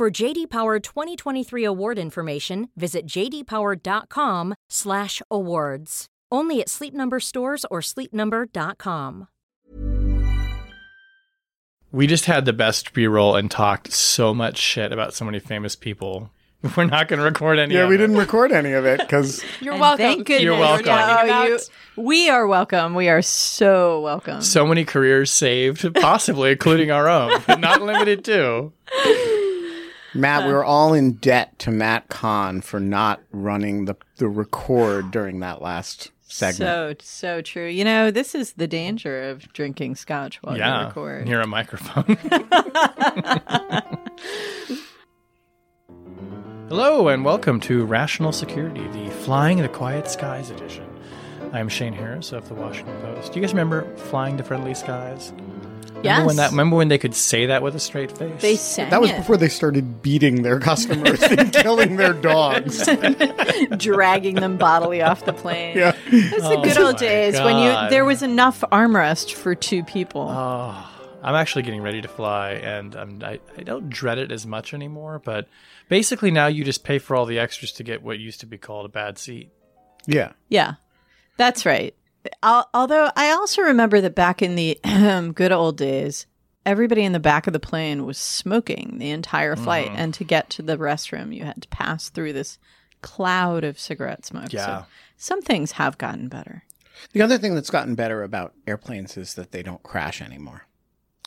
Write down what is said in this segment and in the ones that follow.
For JD Power 2023 award information, visit jdpower.com/awards. Only at Sleep Number stores or sleepnumber.com. We just had the best B-roll and talked so much shit about so many famous people. We're not going to record any. Yeah, of we it. didn't record any of it because You're And welcome. Thank goodness. You're welcome. Yeah, About- oh, you- we are welcome. We are so welcome. So many careers saved, possibly including our own, but not limited to. Matt, we uh, were all in debt to Matt Kahn for not running the the record during that last segment. So so true. You know, this is the danger of drinking scotch while you yeah, record. near a microphone. Hello and welcome to Rational Security, the Flying the Quiet Skies edition. I'm Shane Harris of the Washington Post. Do you guys remember Flying the Friendly Skies? Remember when that? Remember when they could say that with a straight face? They sang that was it, before they started beating their customers and killing their dogs. dragging them bodily off the plane. Yeah. It's the Oh good old my days when you there was enough armrest for two people. Oh, I'm actually getting ready to fly, and I'm, I I don't dread it as much anymore. But basically, now you just pay for all the extras to get what used to be called a bad seat. Yeah. Yeah, that's right. Al- Although I also remember that back in the good old days, everybody in the back of the plane was smoking the entire flight, Mm-hmm. and to get to the restroom, you had to pass through this cloud of cigarette smoke. Yeah. So some things have gotten better. The other thing that's gotten better about airplanes is that they don't crash anymore.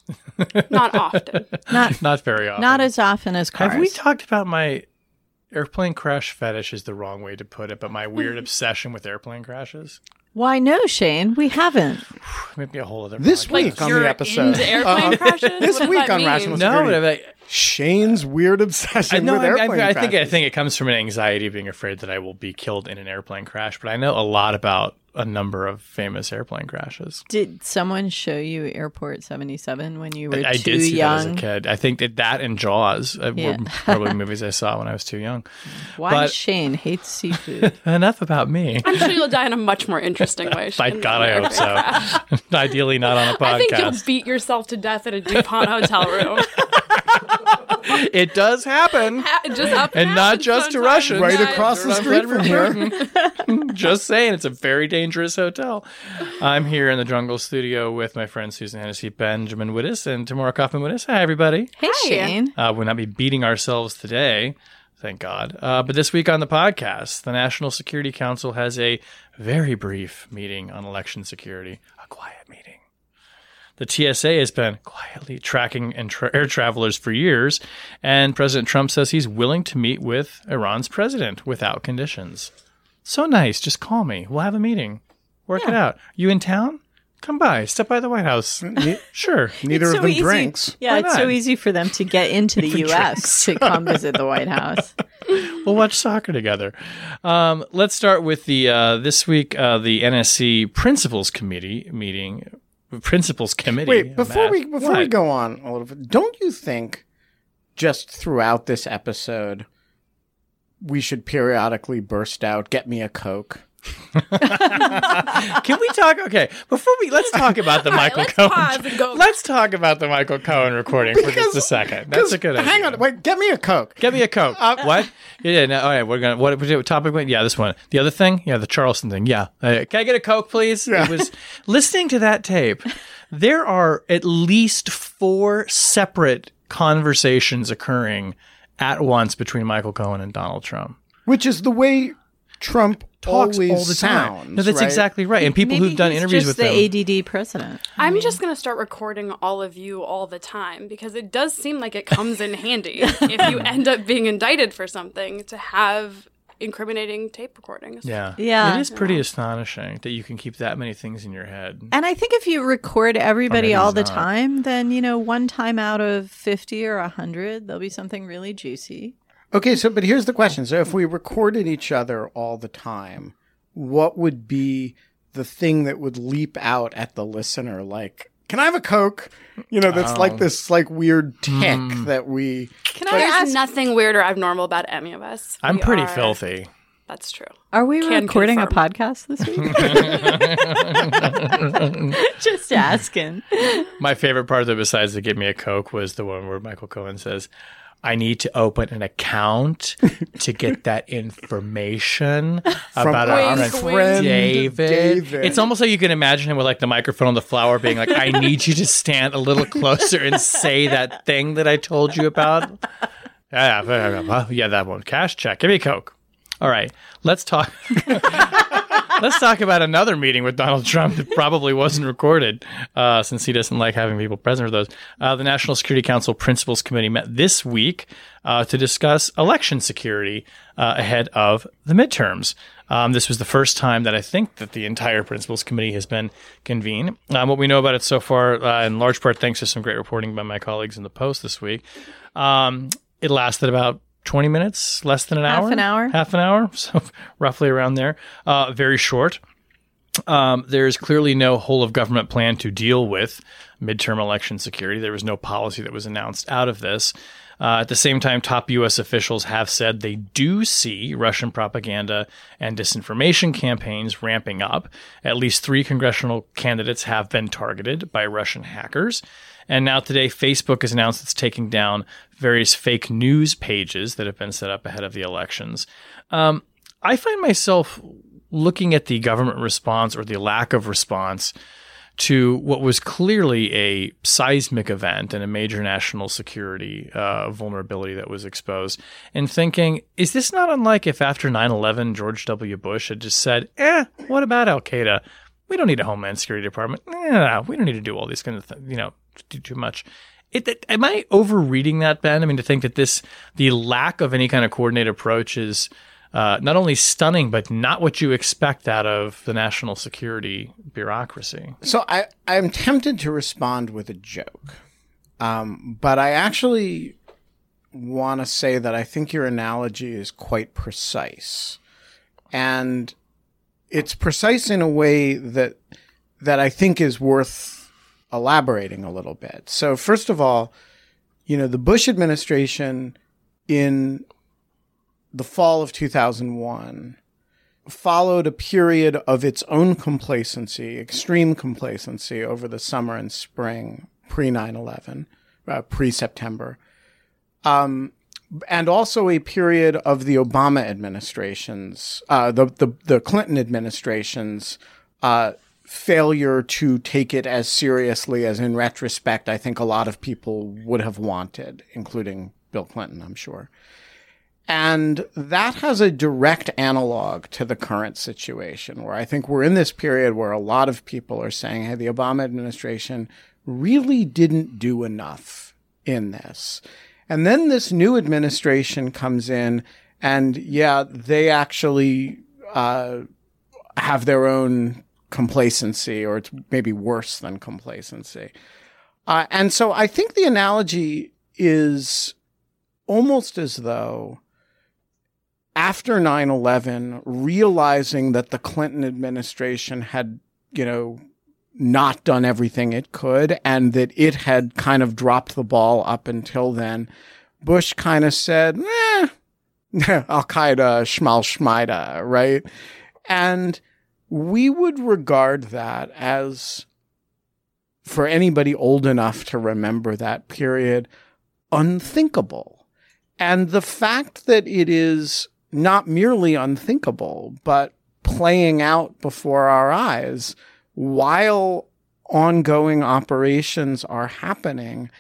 Not often. Not Not very often. not as often as cars. Have we talked about my airplane crash fetish? Is the wrong way to put it, but my weird obsession with airplane crashes. Why no, Shane? We haven't. Maybe a whole other This podcast. week on You're the episode, into airplane Uh, crashes? this What does week that on mean? Rational No, Security, but I, Shane's weird I obsession know. with I, airplane I, I think. I crashes. think it comes from an anxiety of being afraid that I will be killed in an airplane crash. But I know a lot about a number of famous airplane crashes. Did someone show you Airport 77 when you were I too did see young? that as a kid. I think that that and Jaws uh, Yeah. were probably movies I saw when I was too young. Why But- Shane hates seafood? Enough about me. I'm sure you'll die in a much more interesting way. My Shane, God, I hope so. Ideally, not on a I think you'll beat yourself to death at a DuPont hotel room. it does happen, Ha- just up and not just to. Russians. right across the street from here. Just saying, it's a very dangerous hotel. I'm here in the Jungle Studio with my friend Susan Hennessy, Benjamin Wittes, and Tamara Kaufman Wittes. Hi, everybody. Hey, Shane. Uh, we'll not be beating ourselves today, thank God. Uh, but this week on the podcast, the National Security Council has a very brief meeting on election security, a quiet meeting. The TSA has been quietly tracking tra- air travelers for years, and President Trump says he's willing to meet with Iran's president without conditions. So nice. Just call me. We'll have a meeting. Work it out. You in town? Come by. Step by the White House. Sure. Neither It's of so them easy. drinks. Yeah, Why it's so easy for them to get into the U.S. to come visit the White House. we'll watch soccer together. Um, let's start with the uh, this week uh, the NSC Principals Committee meeting. Principals Committee. Wait, before Matt. we before we go on a little bit, don't you think just throughout this episode we should periodically burst out "Get me a Coke"? Can we talk? Okay, before we let's talk about the right, Michael let's Cohen. go- Let's talk about the Michael Cohen recording for just a second. That's a good. Hang idea. on, wait, get me a Coke. Get me a Coke. what? Yeah, no, all right, we're going to, what, what topic went? Yeah, this one. The other thing? Yeah, the Charleston thing. Yeah. Uh, can I get a Coke, please? It was listening to that tape. There are at least four separate conversations occurring at once between Michael Cohen and Donald Trump. Which is the way Trump Talks always all the time. sounds. No, that's right? exactly right. And people Maybe who've done he's interviews just with him. the ADD president. I'm just going to start recording all of you all the time because it does seem like it comes in handy if you end up being indicted for something to have incriminating tape recordings. yeah. Yeah. It is pretty astonishing that you can keep that many things in your head. And I think if you record everybody all the not. time, then, you know, one time out of 50 or 100, there'll be something really juicy. Okay, so but here's the question. So if we recorded each other all the time, what would be the thing that would leap out at the listener like can I have a Coke? You know, that's like oh. this like weird tick hmm. that we Can I There's ask? nothing weird or abnormal about any of us. I'm We pretty are- filthy. That's true. Are we Can recording a podcast this week? Just asking. My favorite part of the besides the give me a Coke was the one where Michael Cohen says, I need to open an account to get that information about our Wink, friend. David. David. It's almost like you can imagine him with like the microphone on the flower being like, I need you to stand a little closer and say that thing that I told you about. Yeah, yeah, yeah, yeah, that one. Cash check. Give me a Coke. All right, let's talk. Let's talk about another meeting with Donald Trump that probably wasn't recorded, uh, since he doesn't like having people present for those. Uh, the National Security Council Principals Committee met this week uh, to discuss election security uh, ahead of the midterms. Um, this was the first time that I think that the entire Principals Committee has been convened. Um, what we know about it so far, uh, in large part thanks to some great reporting by my colleagues in the Post this week, um, it lasted about 20 minutes, less than an Half hour. an hour. Half an hour. So roughly around there. Uh, very short. Um, there's clearly no whole of government plan to deal with midterm election security. There was no policy that was announced out of this. Uh, at the same time, top U.S. officials have said they do see Russian propaganda and disinformation campaigns ramping up. At least three congressional candidates have been targeted by Russian hackers. And now today, Facebook has announced it's taking down various fake news pages that have been set up ahead of the elections. Um, I find myself looking at the government response or the lack of response to what was clearly a seismic event and a major national security uh, vulnerability that was exposed, and thinking, is this not unlike if after 9 11 George W. Bush had just said, eh, what about Al Qaeda? We don't need a Homeland Security Department. Eh, we don't need to do all these kind of things, you know, do too much. It, it- am I overreading that, Ben? I mean, to think that this, the lack of any kind of coordinated approach is uh, not only stunning, but not what you expect out of the national security bureaucracy. So I, I'm tempted to respond with a joke, um, but I actually want to say that I think your analogy is quite precise, and it's precise in a way that that I think is worth elaborating a little bit. So first of all, you know, the Bush administration in the fall of 2001 followed a period of its own complacency, extreme complacency over the summer and spring pre 9 11, uh, pre September. Um, and also a period of the Obama administration's, uh, the, the, the Clinton administration's uh, failure to take it as seriously as, in retrospect, I think a lot of people would have wanted, including Bill Clinton, I'm sure. And that has a direct analog to the current situation where I think we're in this period where a lot of people are saying, hey, the Obama administration really didn't do enough in this. And then this new administration comes in and yeah, they actually, uh, have their own complacency or it's maybe worse than complacency. Uh, and so I think the analogy is almost as though after 9-11 realizing that the clinton administration had you know not done everything it could and that it had kind of dropped the ball up until then bush kind of said eh, al-qaeda schmal schmida right and we would regard that as for anybody old enough to remember that period unthinkable and the fact that it is not merely unthinkable, but playing out before our eyes while ongoing operations are happening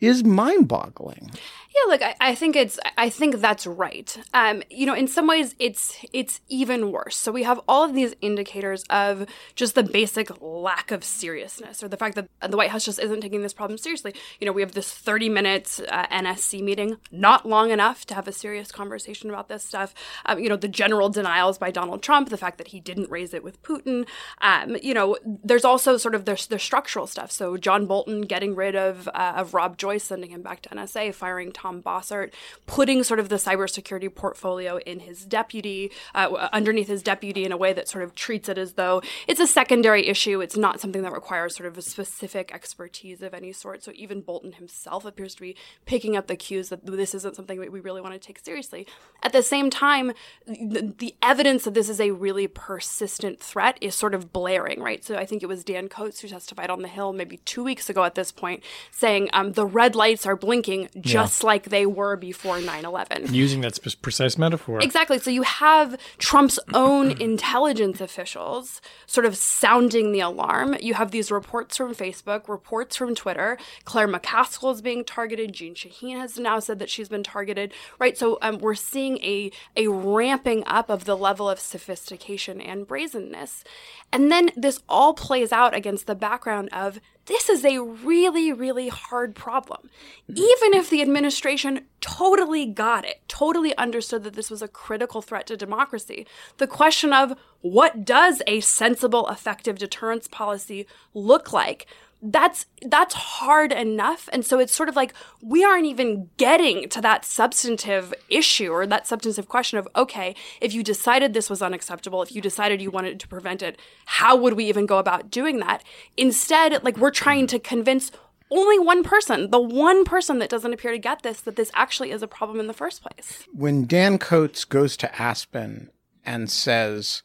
is mind boggling. Yeah, look, I, I think it's I think that's right. Um, you know, in some ways it's it's even worse. So we have all of these indicators of just the basic lack of seriousness or the fact that the White House just isn't taking this problem seriously. You know, we have this 30 minute uh, NSC meeting, not long enough to have a serious conversation about this stuff. Um, you know, the general denials by Donald Trump, the fact that he didn't raise it with Putin. Um, you know, there's also sort of there's there's structural stuff. So John Bolton getting rid of uh, of Rob Joyce, sending him back to NSA, firing Tom Bossert, putting sort of the cybersecurity portfolio in his deputy, uh, underneath his deputy in a way that sort of treats it as though it's a secondary issue. It's not something that requires sort of a specific expertise of any sort. So even Bolton himself appears to be picking up the cues that this isn't something that we really want to take seriously. At the same time, the, the evidence that this is a really persistent threat is sort of blaring, right? So I think it was Dan Coats who testified on the Hill maybe two weeks ago at this point, saying um, the red lights are blinking just yeah. like they were before 9 11. Using that sp- precise metaphor. Exactly. So you have Trump's own intelligence officials sort of sounding the alarm. You have these reports from Facebook, reports from Twitter. Claire McCaskill is being targeted. Jeanne Shaheen has now said that she's been targeted, right? So um, we're seeing a, a ramping up of the level of sophistication and brazenness. And then this all plays out against the background of this is a really, really hard problem. Mm-hmm. Even if the administration totally got it, totally understood that this was a critical threat to democracy, the question of what does a sensible, effective deterrence policy look like that's that's hard enough and so it's sort of like we aren't even getting to that substantive issue or that substantive question of okay if you decided this was unacceptable if you decided you wanted to prevent it how would we even go about doing that instead like we're trying to convince only one person, the one person that doesn't appear to get this, that this actually is a problem in the first place. When Dan Coats goes to Aspen and says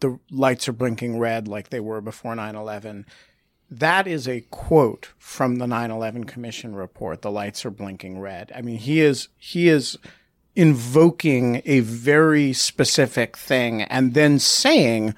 the lights are blinking red like they were before 9 11, that is a quote from the 9/11 Commission report. The lights are blinking red. I mean, he is he is invoking a very specific thing and then saying,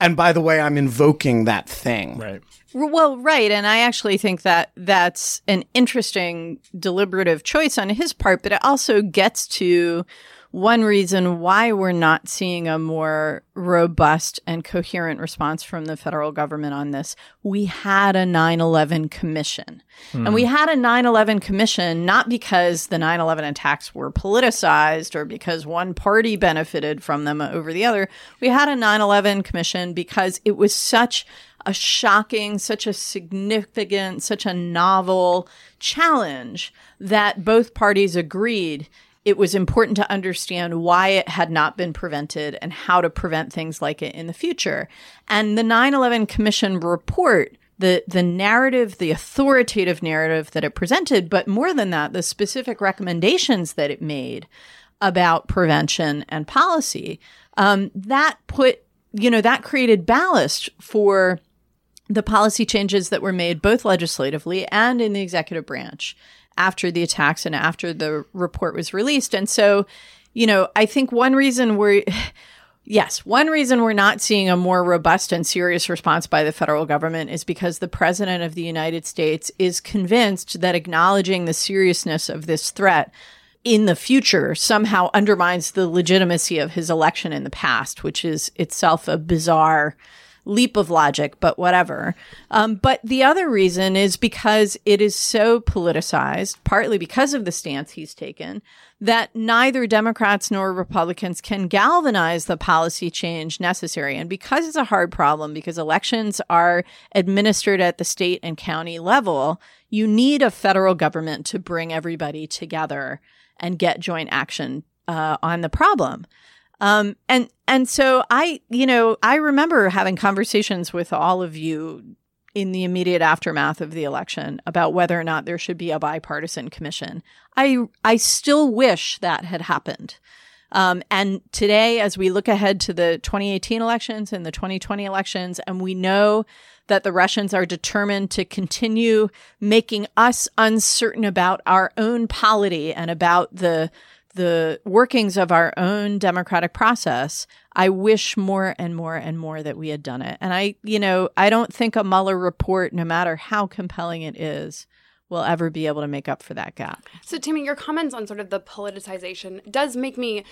and by the way, I'm invoking that thing. Right. Well, right, and I actually think that that's an interesting deliberative choice on his part, but it also gets to one reason why we're not seeing a more robust and coherent response from the federal government on this. We had a 9 11 commission. Hmm. And we had a 9 11 commission not because the 9 11 attacks were politicized or because one party benefited from them over the other. We had a 9 11 commission because it was such a shocking, such a significant, such a novel challenge that both parties agreed it was important to understand why it had not been prevented and how to prevent things like it in the future. And the 9 11 Commission report, the, the narrative, the authoritative narrative that it presented, but more than that, the specific recommendations that it made about prevention and policy, um, that put, you know, that created ballast for the policy changes that were made both legislatively and in the executive branch after the attacks and after the report was released. And so, you know, I think one reason we're, yes, one reason we're not seeing a more robust and serious response by the federal government is because the president of the United States is convinced that acknowledging the seriousness of this threat in the future somehow undermines the legitimacy of his election in the past, which is itself a bizarre leap of logic, but whatever. Um, but the other reason is because it is so politicized, partly because of the stance he's taken, that neither Democrats nor Republicans can galvanize the policy change necessary. And because it's a hard problem, because elections are administered at the state and county level, you need a federal government to bring everybody together and get joint action uh, on the problem. Um, and and so I, you know, I remember having conversations with all of you in the immediate aftermath of the election about whether or not there should be a bipartisan commission. I I still wish that had happened. Um, and today, as we look ahead to the 2018 elections and the 2020 elections, and we know that the Russians are determined to continue making us uncertain about our own polity and about the the workings of our own democratic process, I wish more and more and more that we had done it. And I, you know, I don't think a Mueller report, no matter how compelling it is, will ever be able to make up for that gap. So, Tammy, your comments on sort of the politicization does make me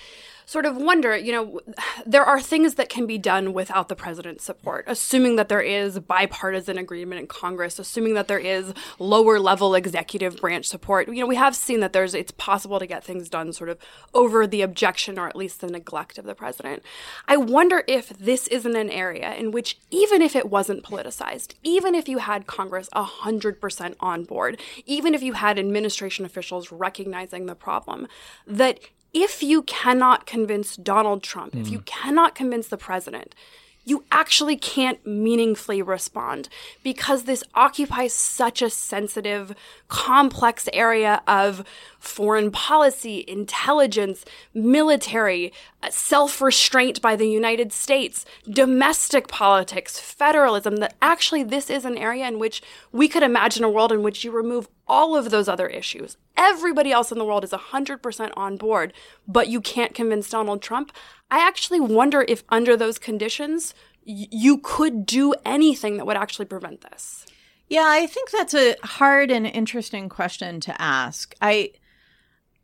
sort of wonder you know, there are things that can be done without the president's support, assuming that there is bipartisan agreement in Congress, assuming that there is lower level executive branch support. You know, we have seen that there's it's possible to get things done sort of over the objection or at least the neglect of the president. I wonder if this isn't an area in which even if it wasn't politicized, even if you had Congress 100% on board, even if you had administration officials recognizing the problem, that if you cannot convince Donald Trump, mm. if you cannot convince the president, you actually can't meaningfully respond because this occupies such a sensitive, complex area of foreign policy, intelligence, military, uh, self restraint by the United States, domestic politics, federalism, that actually this is an area in which we could imagine a world in which you remove all of those other issues. Everybody else in the world is 100% on board, but you can't convince Donald Trump. I actually wonder if under those conditions, y- you could do anything that would actually prevent this. Yeah, I think that's a hard and interesting question to ask. I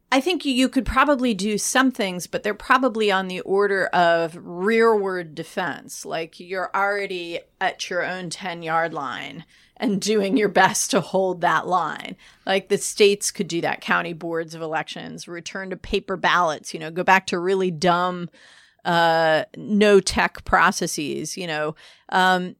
I think you could probably do some things, but they're probably on the order of rearward defense. Like you're already at your own 10 yard line and doing your best to hold that line. Like the states could do that, county boards of elections, return to paper ballots, you know, go back to really dumb, uh, no tech processes, you know. Um,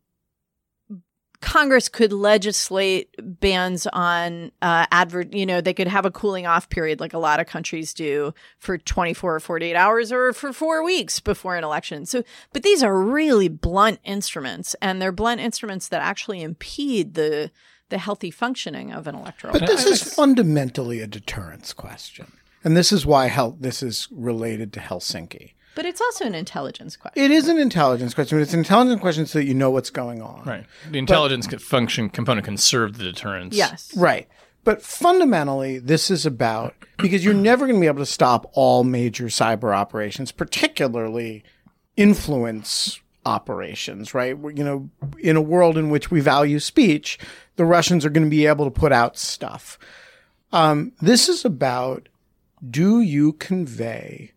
Congress could legislate bans on uh, advert. You know, they could have a cooling off period, like a lot of countries do, for 24 or 48 hours or for four weeks before an election. So, but these are really blunt instruments, and they're blunt instruments that actually impede the the healthy functioning of an electoral. But this is fundamentally a deterrence question, and this is why health. This is related to Helsinki. But it's also an intelligence question. It is an intelligence question, but it's an intelligence question so that you know what's going on. Right. The intelligence but, function component can serve the deterrence. Yes. Right. But fundamentally, this is about because you're never going to be able to stop all major cyber operations, particularly influence operations, right? You know, in a world in which we value speech, the Russians are going to be able to put out stuff. Um, this is about do you convey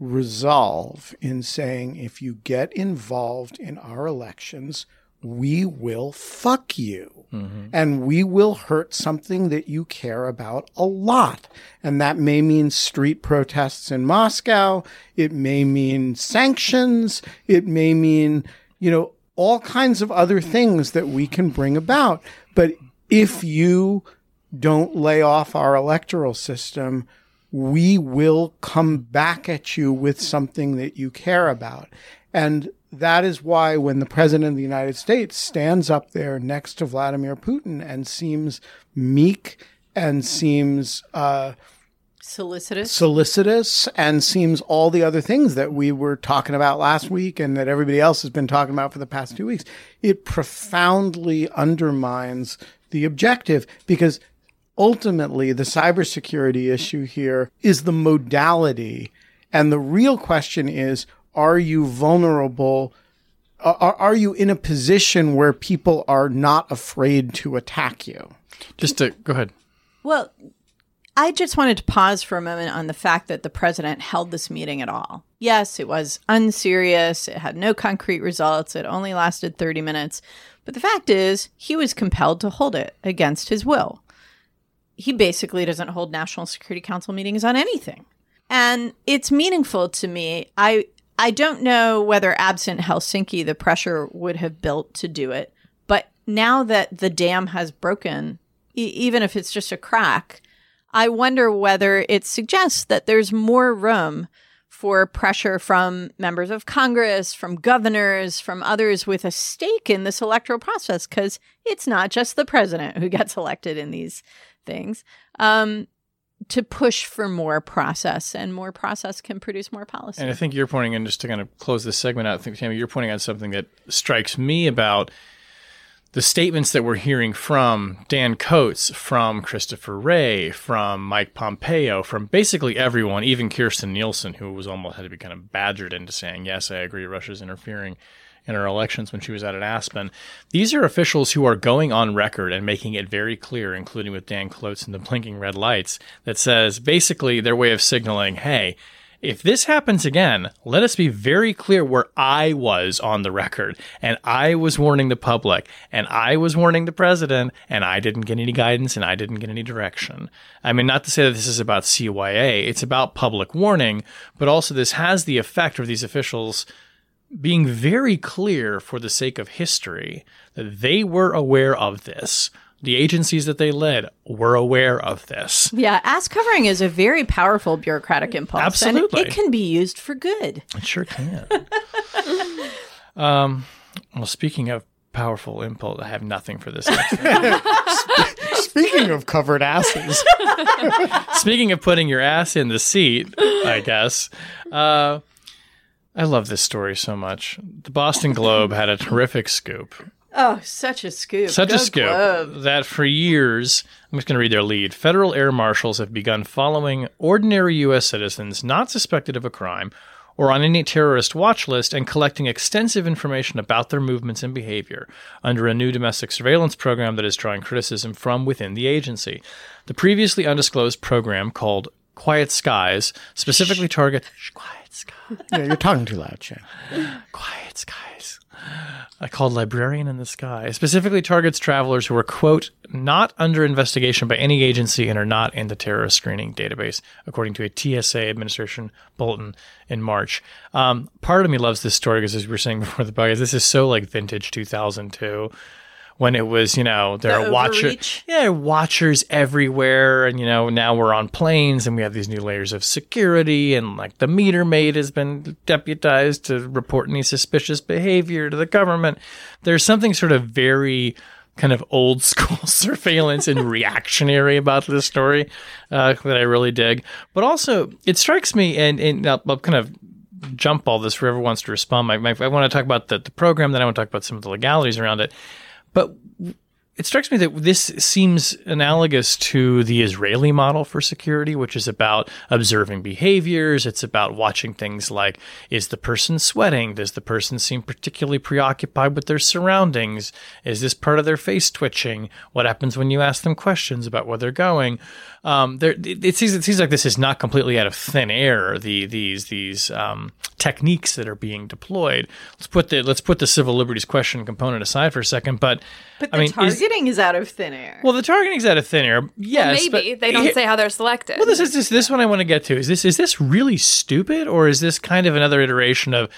resolve in saying if you get involved in our elections, we will fuck you. Mm-hmm. And we will hurt something that you care about a lot. And that may mean street protests in Moscow. It may mean sanctions. It may mean, you know, all kinds of other things that we can bring about. But if you don't lay off our electoral system, we will come back at you with something that you care about. And that is why when the president of the United States stands up there next to Vladimir Putin and seems meek and seems uh, solicitous, solicitous, and seems all the other things that we were talking about last week and that everybody else has been talking about for the past two weeks, it profoundly undermines the objective because ultimately the cybersecurity issue here is the modality. And the real question is, are you vulnerable? Are, are you in a position where people are not afraid to attack you? Just to go ahead. Well, I just wanted to pause for a moment on the fact that the president held this meeting at all. Yes, it was unserious. It had no concrete results. It only lasted 30 minutes. But the fact is, he was compelled to hold it against his will he basically doesn't hold National Security Council meetings on anything. And it's meaningful to me. I I don't know whether absent Helsinki the pressure would have built to do it, but now that the dam has broken, e- even if it's just a crack, I wonder whether it suggests that there's more room for pressure from members of Congress, from governors, from others with a stake in this electoral process, because it's not just the president who gets elected in these things um, to push for more process, and more process can produce more policy. And I think you're pointing, and just to kind of close this segment out, I think Tammy, you're pointing out something that strikes me about the statements that we're hearing from Dan Coats, from Christopher Wray, from Mike Pompeo, from basically everyone, even Kirstjen Nielsen, who was almost had to be kind of badgered into saying, "Yes, I agree, Russia's interfering." In her elections when she was out at Aspen. These are officials who are going on record and making it very clear, including with Dan Coats and the blinking red lights, that says basically their way of signaling, hey, if this happens again, let us be very clear where I was on the record. And I was warning the public, and I was warning the president, and I didn't get any guidance and I didn't get any direction. I mean, not to say that this is about CYA, it's about public warning, but also this has the effect of these officials being very clear for the sake of history that they were aware of this the agencies that they led were aware of this. Yeah, ass covering is a very powerful bureaucratic impulse. Absolutely. And it can be used for good. It sure can. um, well, speaking of powerful impulse, I have nothing for this. Speaking of covered asses, speaking of putting your ass in the seat, I guess. Uh, I love this story so much. The Boston Globe had a terrific scoop. Oh, such a scoop. Such Go a scoop Globe. that for years, I'm just going to read their lead. Federal air marshals have begun following ordinary U.S. citizens not suspected of a crime or on any terrorist watch list and collecting extensive information about their movements and behavior under a new domestic surveillance program that is drawing criticism from within the agency. The previously undisclosed program called Quiet Skies specifically targets. Shh, Quiet Skies. yeah, you're talking too loud, Shane. Quiet Skies. I called Librarian in the Sky. Specifically targets travelers who are, quote, not under investigation by any agency and are not in the terrorist screening database, according to a TSA administration bulletin in March. Um, part of me loves this story because, as we were saying before the podcast, this is so like vintage 2002 when it was, you know, there The are watchers, yeah, watchers everywhere, and you know, now we're on planes and we have these new layers of security, and like the meter maid has been deputized to report any suspicious behavior to the government. There's something sort of very kind of old school surveillance and reactionary about this story uh, that I really dig. But also, it strikes me, and, and I'll, I'll kind of jump all this. Whoever wants to respond, my, my, I want to talk about the, the program, then I want to talk about some of the legalities around it. But it strikes me that this seems analogous to the Israeli model for security, which is about observing behaviors. It's about watching things like is the person sweating? Does the person seem particularly preoccupied with their surroundings? Is this part of their face twitching? What happens when you ask them questions about where they're going? Um, there, it, it seems it seems like this is not completely out of thin air. The these these um, techniques that are being deployed. Let's put the let's put the civil liberties question component aside for a second. But But I mean, is- targeting is, out of thin air. well, the targeting's out of thin air. Yes, Maybe but they don't here- say how they're selected. Well, this is this this one I want to get to. Is this is this really stupid, or is this kind of another iteration of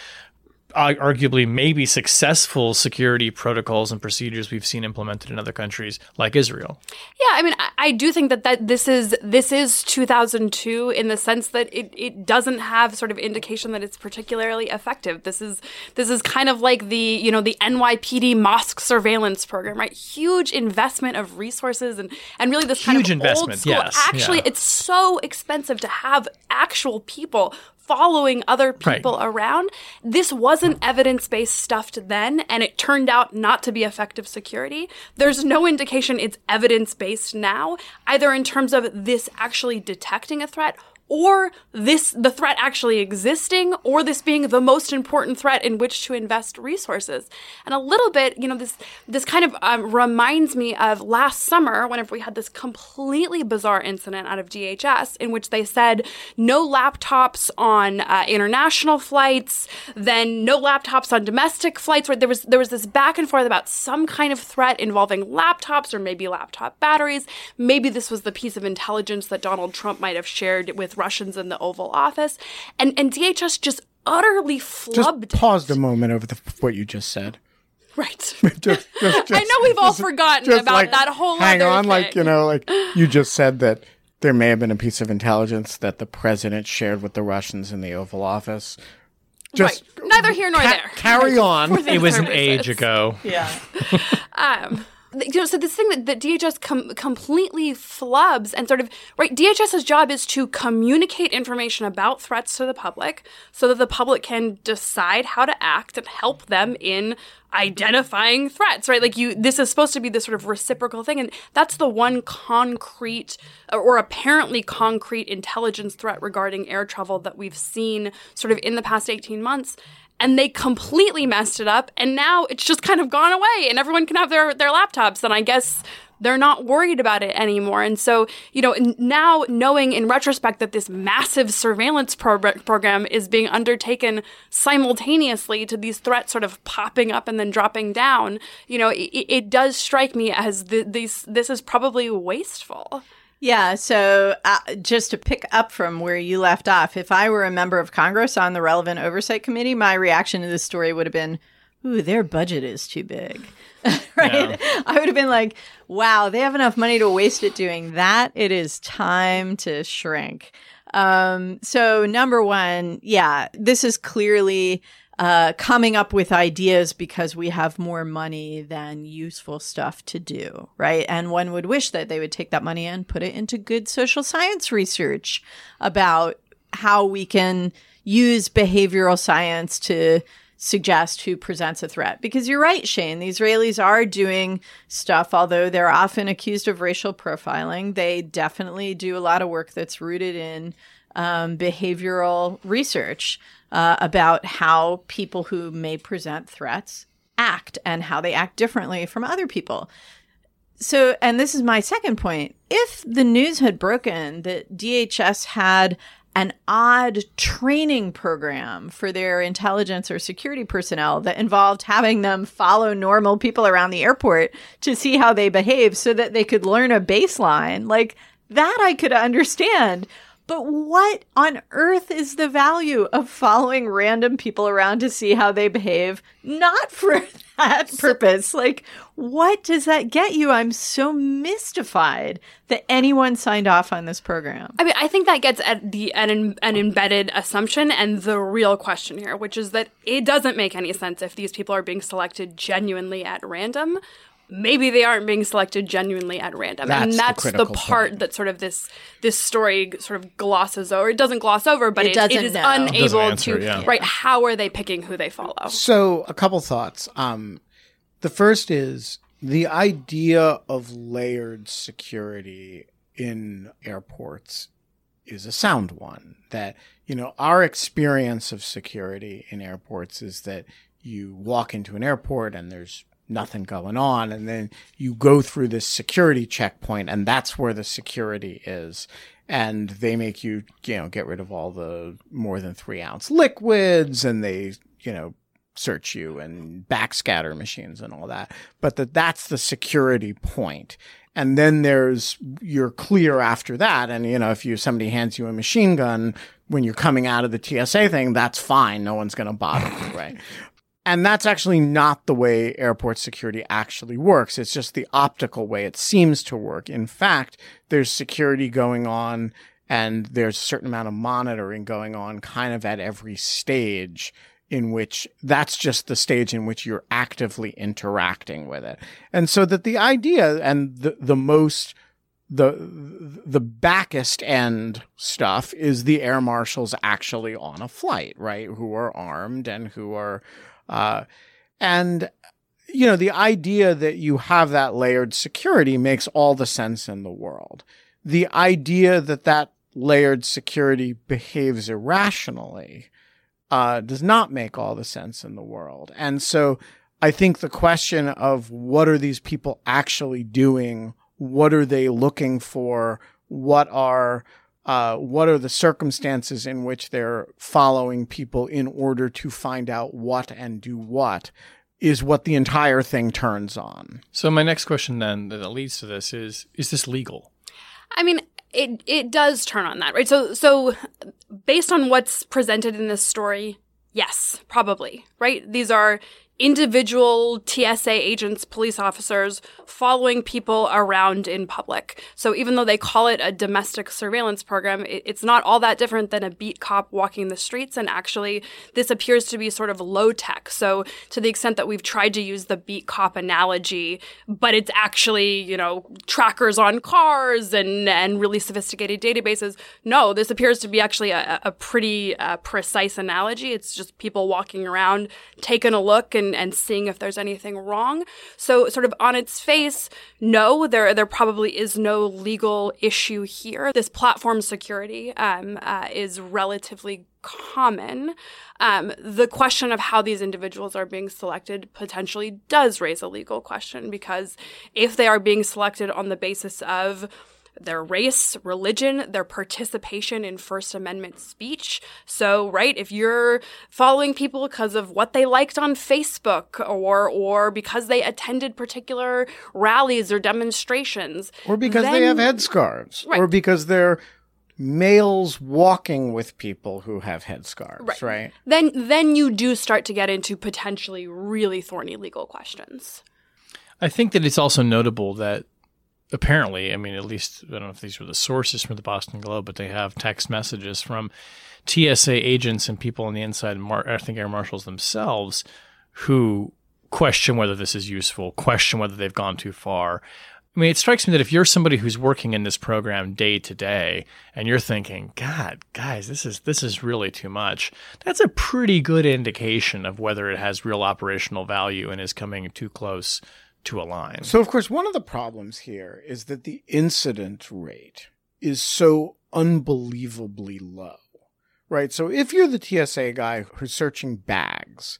arguably maybe successful security protocols and procedures we've seen implemented in other countries like Israel? Yeah, I mean, I, I do think that, that this is this is 2002 in the sense that it, it doesn't have sort of indication that it's particularly effective. This is this is kind of like the you know the NYPD mosque surveillance program, right? Huge investment of resources and and really this kind Huge of old investment, school. yes, Actually, yeah. it's so expensive to have actual people following other Right. people around. This wasn't evidence based stuff then, and it turned out not to be effective security. There's no indication it's evidence based now, either in terms of this actually detecting a threat or this the threat actually existing or this being the most important threat in which to invest resources. And a little bit you know this this kind of um, reminds me of last summer whenever we had this completely bizarre incident out of dhs in which they said no laptops on uh, international flights then no laptops on domestic flights where there was there was this back and forth about some kind of threat involving laptops or maybe laptop batteries. Maybe this was the piece of intelligence that donald trump might have shared with russians in the oval office and and dhs just utterly Just flubbed it. paused a moment over the, what you just said. right Just, just, just I know we've all forgotten just about like, that whole thing. Hang other on, like you know, like you just said that there may have been a piece of intelligence that the president shared with the Russians in the Oval Office. Just right. neither here nor ca- there carry on. It was an age ago. yeah. um you know, so this thing that, that DHS com- completely flubs and sort of right, DHS's job is to communicate information about threats to the public so that the public can decide how to act and help them in identifying threats, right? Like you, this is supposed to be this sort of reciprocal thing, and that's the one concrete or apparently concrete intelligence threat regarding air travel that we've seen sort of in the past eighteen months and they completely messed it up and now it's just kind of gone away and everyone can have their their laptops and i guess they're not worried about it anymore. And so you know now knowing in retrospect that this massive surveillance progr- program is being undertaken simultaneously to these threats sort of popping up and then dropping down you know it, it does strike me as th- these this is probably wasteful Yeah, so uh, just to pick up from where you left off, if I were a member of Congress on the relevant oversight committee, my reaction to this story would have been, ooh, their budget is too big. right? Yeah. I would have been like, wow, they have enough money to waste it doing that. It is time to shrink. Um, so number one, yeah, this is clearly uh, coming up with ideas because we have more money than useful stuff to do, right? And one would wish that they would take that money and put it into good social science research about how we can use behavioral science to suggest who presents a threat. Because you're right, Shane, the Israelis are doing stuff, although they're often accused of racial profiling. They definitely do a lot of work that's rooted in um, behavioral research uh, about how people who may present threats act and how they act differently from other people. So, and this is my second point. If the news had broken that DHS had an odd training program for their intelligence or security personnel that involved having them follow normal people around the airport to see how they behave so that they could learn a baseline. Like that I could understand. But what on earth is the value of following random people around to see how they behave? Not for that purpose. Like, what does that get you? I'm so mystified that anyone signed off on this program. I mean, I think that gets at the an, an embedded assumption and the real question here, which is that it doesn't make any sense if these people are being selected genuinely at random maybe they aren't being selected genuinely at random that's and that's the, the part point. that sort of this this story sort of glosses over it doesn't gloss over but it, it, it is know. unable answer, to yeah. right how are they picking who they follow So, a couple thoughts. Um, the first is the idea of layered security in airports is a sound one. That, you know, our experience of security in airports is that you walk into an airport and there's nothing going on. And then you go through this security checkpoint, and that's where the security is. And they make you, you know, get rid of all the more than three ounce liquids, and they, you know, search you and backscatter machines and all that. But that that's the security point. And then there's you're clear after that. And you know, if you somebody hands you a machine gun when you're coming out of the TSA thing, that's fine. No one's going to bother you, right? And that's actually not the way airport security actually works. It's just the optical way it seems to work. In fact, there's security going on and there's a certain amount of monitoring going on kind of at every stage in which that's just the stage in which you're actively interacting with it. And so that the idea and the, the most the the backest end stuff is the air marshals actually on a flight, right? Who are armed and who are uh, and you know, the idea that you have that layered security makes all the sense in the world. The idea that that layered security behaves irrationally uh, does not make all the sense in the world. And so I think the question of what are these people actually doing? What are they looking for? What are uh, what are the circumstances in which they're following people in order to find out what and do what is what the entire thing turns on. So my next question then that leads to this is is this legal? I mean, it it does turn on that, right? So so based on what's presented in this story, yes, probably, right? These are individual TSA agents, police officers following people around in public. So even though they call it a domestic surveillance program, it, it's not all that different than a beat cop walking the streets. And actually, this appears to be sort of low tech. So to the extent that we've tried to use the beat cop analogy, but it's actually, you know, trackers on cars and, and really sophisticated databases. No, this appears to be actually a, a pretty uh, precise analogy. It's just people walking around, taking a look and and, seeing if there's anything wrong. So sort of on its face, no, there there probably is no legal issue here. This platform security um, uh, is relatively common. Um, the question of how these individuals are being selected potentially does raise a legal question because if they are being selected on the basis of their race, religion, their participation in First Amendment speech. So, right, if you're following people because of what they liked on Facebook or or because they attended particular rallies or demonstrations, or because then, they have headscarves, right. or because they're males walking with people who have headscarves, right? right? Then then you do start to get into potentially really thorny legal questions. I think that it's also notable that apparently, I mean, at least I don't know if these were the sources from the Boston Globe, but they have text messages from TSA agents and people on the inside, Mar- I think air marshals themselves, who question whether this is useful, question whether they've gone too far. I mean, it strikes me that if you're somebody who's working in this program day to day and you're thinking, God, guys, this is this is really too much, that's a pretty good indication of whether it has real operational value and is coming too close to a line. So, of course, one of the problems here is that the incident rate is so unbelievably low, right? So, if you're the TSA guy who's searching bags,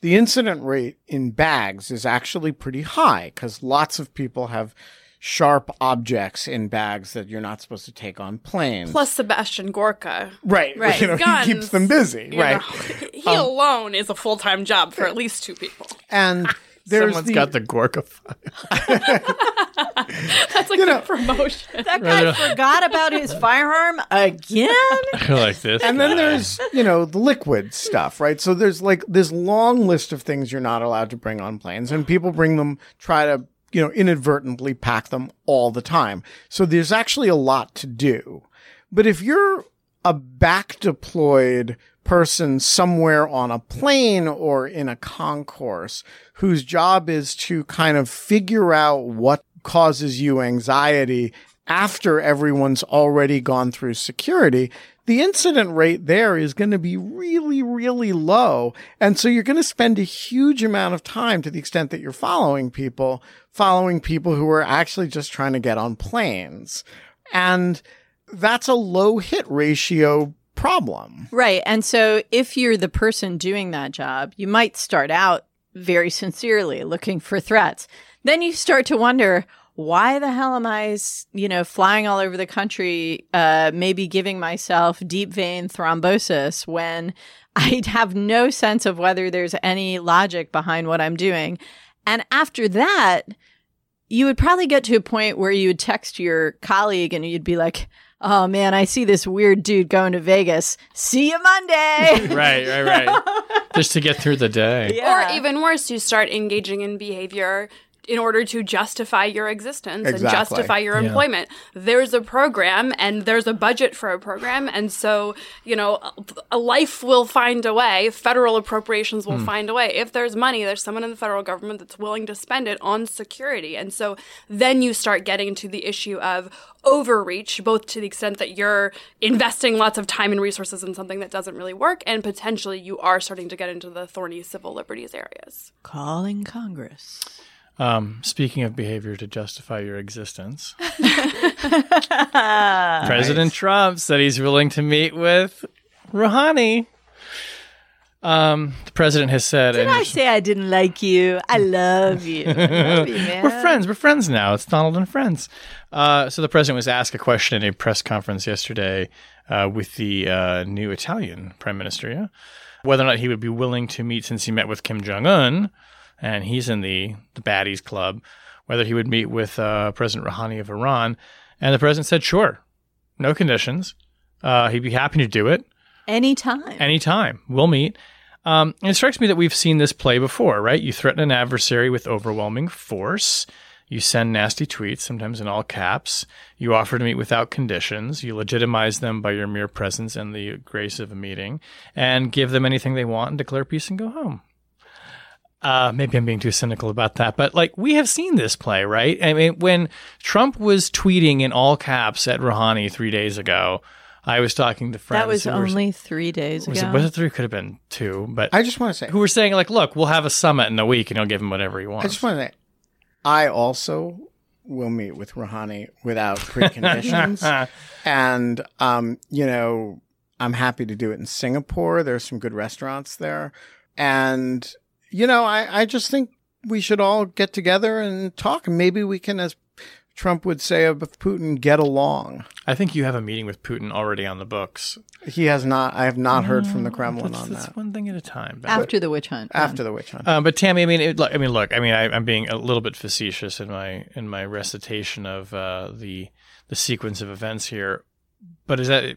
the incident rate in bags is actually pretty high because lots of people have sharp objects in bags that you're not supposed to take on planes. Plus Sebastian Gorka. Right. Right. You know, Guns, he keeps them busy. Right. know. he um, alone is a full time job for at least two people. And there's Someone's the, got the Gorka file. That's like You a know- promotion. That guy forgot about his firearm again. I like this. and then there's you know the liquid stuff right so there's like this long list of things you're not allowed to bring on planes and people bring them try to you know inadvertently pack them all the time so there's actually a lot to do but if you're a back deployed person somewhere on a plane or in a concourse whose job is to kind of figure out what causes you anxiety after everyone's already gone through security, the incident rate there is going to be really, really low. And so you're going to spend a huge amount of time to the extent that you're following people, following people who are actually just trying to get on planes. And that's a low hit ratio problem. Right. And so if you're the person doing that job, you might start out very sincerely looking for threats. Then you start to wonder, why the hell am I, you know, flying all over the country, uh, maybe giving myself deep vein thrombosis when I have no sense of whether there's any logic behind what I'm doing. And after that, you would probably get to a point where you would text your colleague and you'd be like, Oh man, I see this weird dude going to Vegas. See you Monday. right, right, right. Just to get through the day. Yeah. Or even worse, you start engaging in behavior in order to justify your existence and justify your Yeah. employment. There's a program and there's a budget for a program. And so, you know, a life will find a way, federal appropriations will hmm. find a way. If there's money, there's someone in the federal government that's willing to spend it on security. And so then you start getting to the issue of overreach, both to the extent that you're investing lots of time and resources in something that doesn't really work, and potentially you are starting to get into the thorny civil liberties areas. Calling Congress. Um, speaking of behavior to justify your existence, President Trump said he's willing to meet with Rouhani. Um, the president has said, Did I say I didn't like you? I love you. I love you, man. we're friends. We're friends now. It's Donald and friends. Uh, so the president was asked a question in a press conference yesterday uh, with the uh, new Italian prime minister, yeah, whether or not he would be willing to meet since he met with Kim Jong Un, and he's in the the baddies club. Whether he would meet with uh, President Rouhani of Iran, and the president said, "Sure, no conditions. Uh, he'd be happy to do it." Anytime. anytime. We'll meet. Um, and it strikes me that we've seen this play before, right? You threaten an adversary with overwhelming force. You send nasty tweets, sometimes in all caps. You offer to meet without conditions. You legitimize them by your mere presence and the grace of a meeting, and give them anything they want and declare peace and go home. Uh, maybe I'm being too cynical about that, but like we have seen this play, right? I mean, when Trump was tweeting in all caps at Rouhani three days ago, I was talking to friends. that was who were- only three days was ago. it, was it three? Could have been two, but I just want to say, who were saying like, look, we'll have a summit in a week and he'll give him whatever he wants. I just want to say, I also will meet with Rouhani without preconditions. and, um, you know, I'm happy to do it in Singapore. There's some good restaurants there. And, you know, I, I just think we should all get together and talk. Maybe we can, as Trump would say of Putin, get along. I think you have a meeting with Putin already on the books. He has not, I have not heard from the Kremlin That's, on that's that one thing at a time. But, After the witch hunt. after the witch hunt. uh, but Tammy, I mean, it, look, I mean, look, I mean, I, I'm being a little bit facetious in my in my recitation of uh, the the sequence of events here. but is that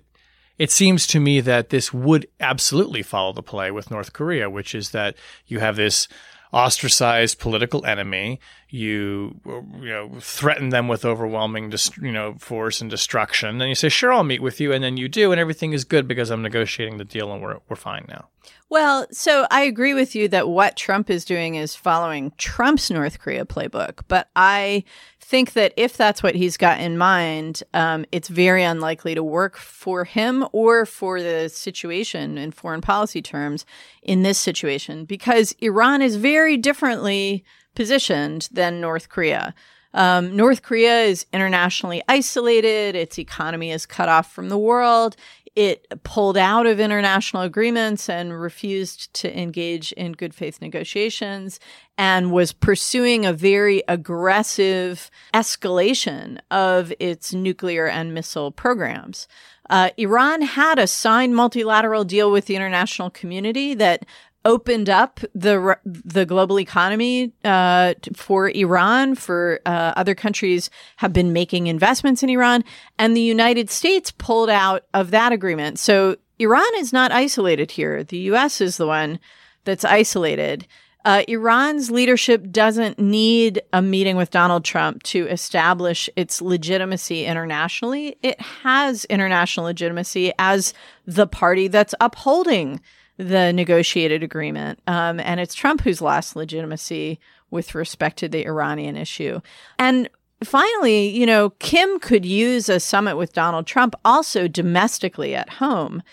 it seems to me that this would absolutely follow the play with North Korea, which is that you have this ostracized political enemy. You you know threaten them with overwhelming you know force and destruction. and you say, "Sure, I'll meet with you," and then you do, and everything is good because I'm negotiating the deal and we're we're fine now. Well, so I agree with you that what Trump is doing is following Trump's North Korea playbook. But I think that if that's what he's got in mind, um, it's very unlikely to work for him or for the situation in foreign policy terms in this situation because Iran is very differently positioned than North Korea. Um, North Korea is internationally isolated. Its economy is cut off from the world it pulled out of international agreements and refused to engage in good faith negotiations and was pursuing a very aggressive escalation of its nuclear and missile programs. Uh, Iran had a signed multilateral deal with the international community that opened up the the global economy uh, for Iran. For uh, other countries have been making investments in Iran, and the United States pulled out of that agreement. So Iran is not isolated here. The U.S. is the one that's isolated. Uh, Iran's leadership doesn't need a meeting with Donald Trump to establish its legitimacy internationally. It has international legitimacy as the party that's upholding the negotiated agreement. Um, and it's Trump who's lost legitimacy with respect to the Iranian issue. And finally, you know, Kim could use a summit with Donald Trump also domestically at home.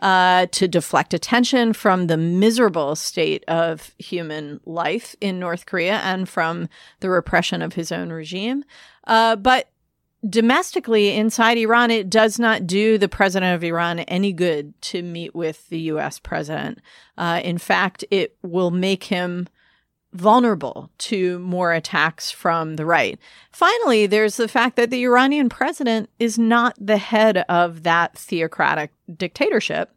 Uh, to deflect attention from the miserable state of human life in North Korea and from the repression of his own regime. Uh, but domestically inside Iran, it does not do the president of Iran any good to meet with the U.S. president. Uh, in fact, it will make him vulnerable to more attacks from the right. Finally, there's the fact that the Iranian president is not the head of that theocratic dictatorship.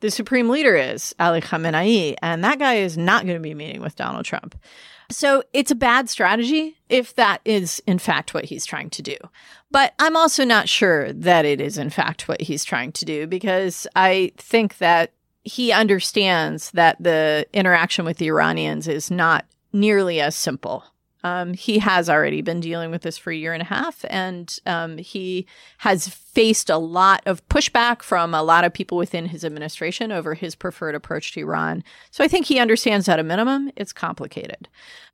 The supreme leader is Ali Khamenei, and that guy is not going to be meeting with Donald Trump. So it's a bad strategy if that is, in fact, what he's trying to do. But I'm also not sure that it is, in fact, what he's trying to do because I think that he understands that the interaction with the Iranians is not nearly as simple. Um, he has already been dealing with this for a year and a half, and um, he has faced a lot of pushback from a lot of people within his administration over his preferred approach to Iran. So I think he understands at a minimum it's complicated.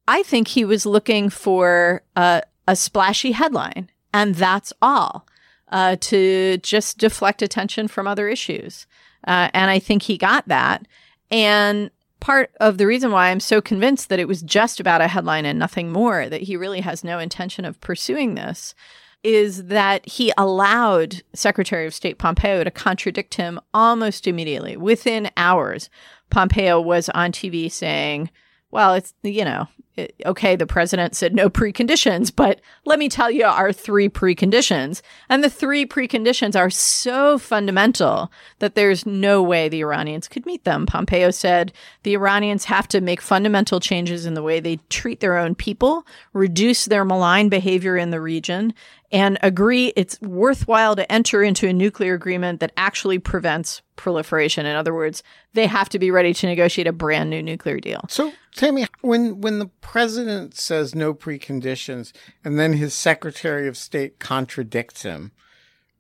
I think he was looking for a, a splashy headline and that's all uh, to just deflect attention from other issues. Uh, and I think he got that. And part of the reason why I'm so convinced that it was just about a headline and nothing more, that he really has no intention of pursuing this, is that he allowed Secretary of State Pompeo to contradict him almost immediately. Within hours, Pompeo was on TV saying, well, it's, you know, Uh, okay, the president said no preconditions, but let me tell you our three preconditions. And the three preconditions are so fundamental that there's no way the Iranians could meet them. Pompeo said the Iranians have to make fundamental changes in the way they treat their own people, reduce their malign behavior in the region, and agree it's worthwhile to enter into a nuclear agreement that actually prevents proliferation. In other words, they have to be ready to negotiate a brand new nuclear deal. So, Tammy, when when the president says no preconditions, and then his Secretary of State contradicts him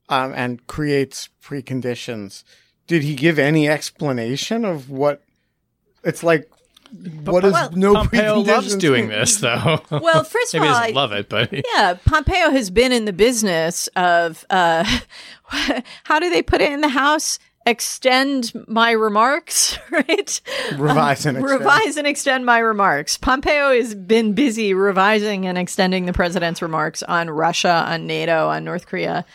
um, and creates preconditions, did he give any explanation of what? It's like what is well, no Pompeo loves doing this though. Well, first of all, I love it, but yeah, Pompeo has been in the business of uh, how do they put it in the House? Extend my remarks, right? Revise and extend. revise and extend my remarks. Pompeo has been busy revising and extending the president's remarks on Russia, on NATO, on North Korea.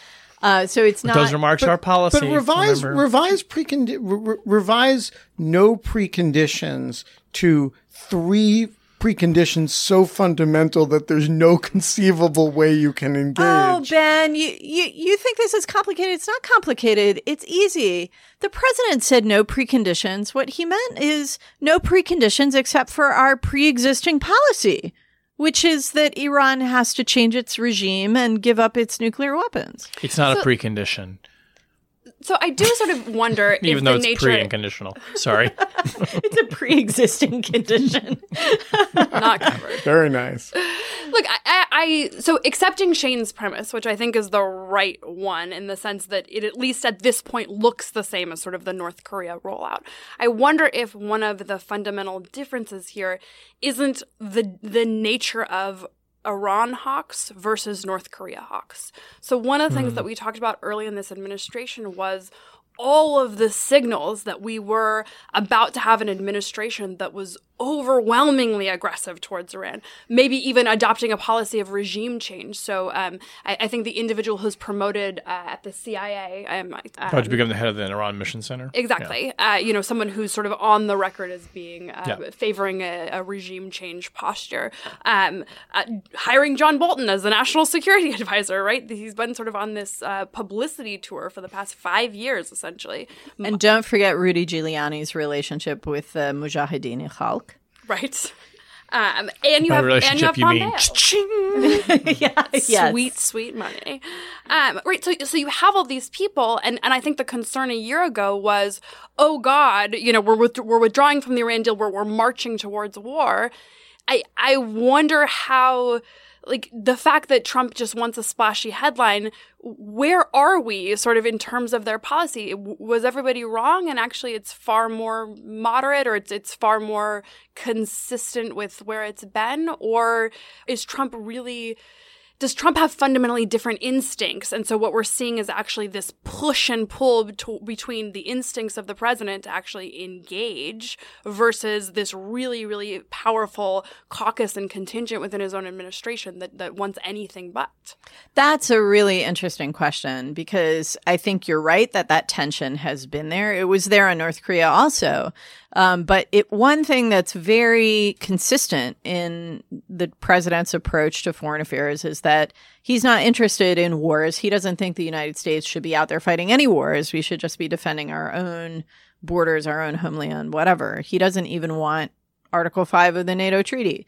Uh, so it's not. Those remarks but, are policy. But revise, remember. revise, precondi- re- revise no preconditions to three preconditions so fundamental that there's no conceivable way you can engage. Oh, Ben, you, you, you think this is complicated? It's not complicated. It's easy. The president said no preconditions. What he meant is no preconditions except for our pre existing policy which is that Iran has to change its regime and give up its nuclear weapons. It's not so, a precondition. So I do sort of wonder Even if though the it's nature pre and conditional. Sorry. it's a pre-existing condition. not covered. Very nice. Look, I, I, I so accepting Shane's premise, which I think is the right one in the sense that it at least at this point looks the same as sort of the North Korea rollout. I wonder if one of the fundamental differences here isn't the the nature of Iran hawks versus North Korea hawks. So one of the things hmm. that we talked about early in this administration was all of the signals that we were about to have an administration that was overwhelmingly aggressive towards Iran, maybe even adopting a policy of regime change. So um, I, I, think the individual who's promoted uh, at the CIA, um, um, oh, to become the head of the Iran Mission Center. Exactly. Yeah. Uh, you know, someone who's sort of on the record as being uh, yeah. favoring a, a, regime change posture. Um, uh, hiring John Bolton as the national security advisor, right? He's been sort of on this uh, publicity tour for the past five years, essentially. And don't forget Rudy Giuliani's relationship with the Mujahideen Khalq. Right. Um, and you By have relationship, and you, have you mean yeah, yes. sweet, sweet money. Um, right. So, so you have all these people, and, and I think the concern a year ago was, oh God, you know, we're with, we're withdrawing from the Iran deal, we're we're marching towards war. I I wonder how like the fact that Trump just wants a splashy headline, where are we sort of in terms of their policy? Was everybody wrong? And actually, it's far more moderate or it's, it's far more consistent with where it's been? Or is Trump really does Trump have fundamentally different instincts? And so what we're seeing is actually this push and pull between the instincts of the president to actually engage versus this really, really powerful caucus and contingent within his own administration that, that wants anything but. That's a really interesting question because I think you're right that that tension has been there. It was there in North Korea also. Um, but it, one thing that's very consistent in the president's approach to foreign affairs is that he's not interested in wars. He doesn't think the United States should be out there fighting any wars. We should just be defending our own borders, our own homeland, whatever. He doesn't even want Article 5 of the NATO treaty.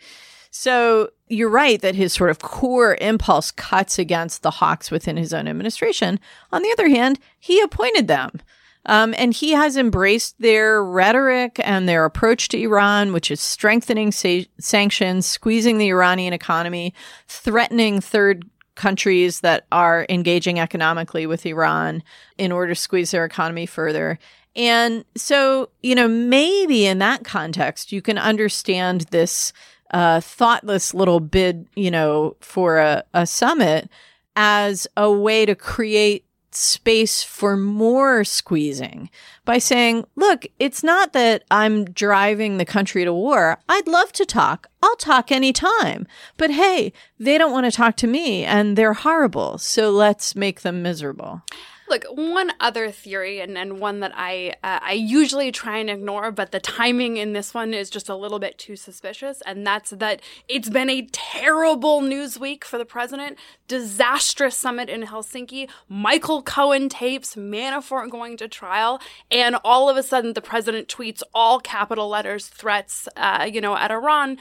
So you're right that his sort of core impulse cuts against the hawks within his own administration. On the other hand, he appointed them. Um, and he has embraced their rhetoric and their approach to Iran, which is strengthening sa- sanctions, squeezing the Iranian economy, threatening third countries that are engaging economically with Iran in order to squeeze their economy further. And so, you know, maybe in that context, you can understand this uh, thoughtless little bid, you know, for a, a summit as a way to create space for more squeezing by saying, look, it's not that I'm driving the country to war. I'd love to talk. I'll talk anytime. But hey, they don't want to talk to me and they're horrible. So let's make them miserable. Look, one other theory, and, and one that I uh, I usually try and ignore, but the timing in this one is just a little bit too suspicious, and that's that it's been a terrible news week for the president. Disastrous summit in Helsinki, Michael Cohen tapes, Manafort going to trial, and all of a sudden the president tweets all capital letters threats, uh, you know, at Iran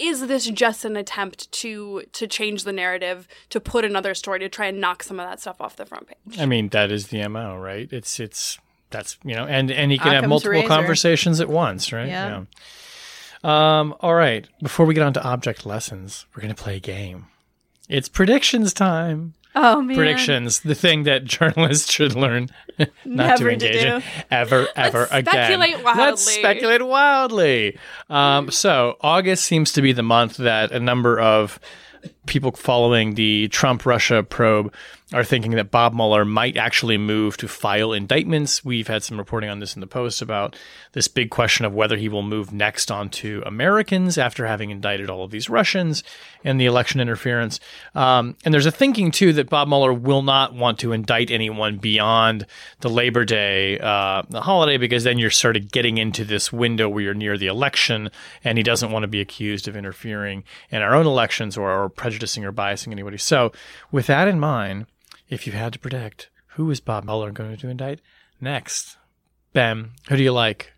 is this just an attempt to to change the narrative to put another story to try and knock some of that stuff off the front page I mean, that is the MO, right? It's it's that's you know, and and he can have multiple razor. conversations at once, right? Yeah. Yeah. Um, all right. Before we get on to object lessons, we're gonna play a game. It's predictions time. Oh man. Predictions, the thing that journalists should learn not Never to to engage in do. ever, ever Let's again. speculate Let's speculate wildly. Um, so August seems to be the month that a number of people following the Trump Russia probe are thinking that Bob Mueller might actually move to file indictments. We've had some reporting on this in the Post about this big question of whether he will move next onto Americans after having indicted all of these Russians and the election interference. Um, and there's a thinking too that Bob Mueller will not want to indict anyone beyond the Labor Day uh, the holiday because then you're sort of getting into this window where you're near the election, and he doesn't want to be accused of interfering in our own elections or, or prejudicing or biasing anybody. So, with that in mind, if you had to predict who is Bob Mueller going to indict next, Ben, who do you like?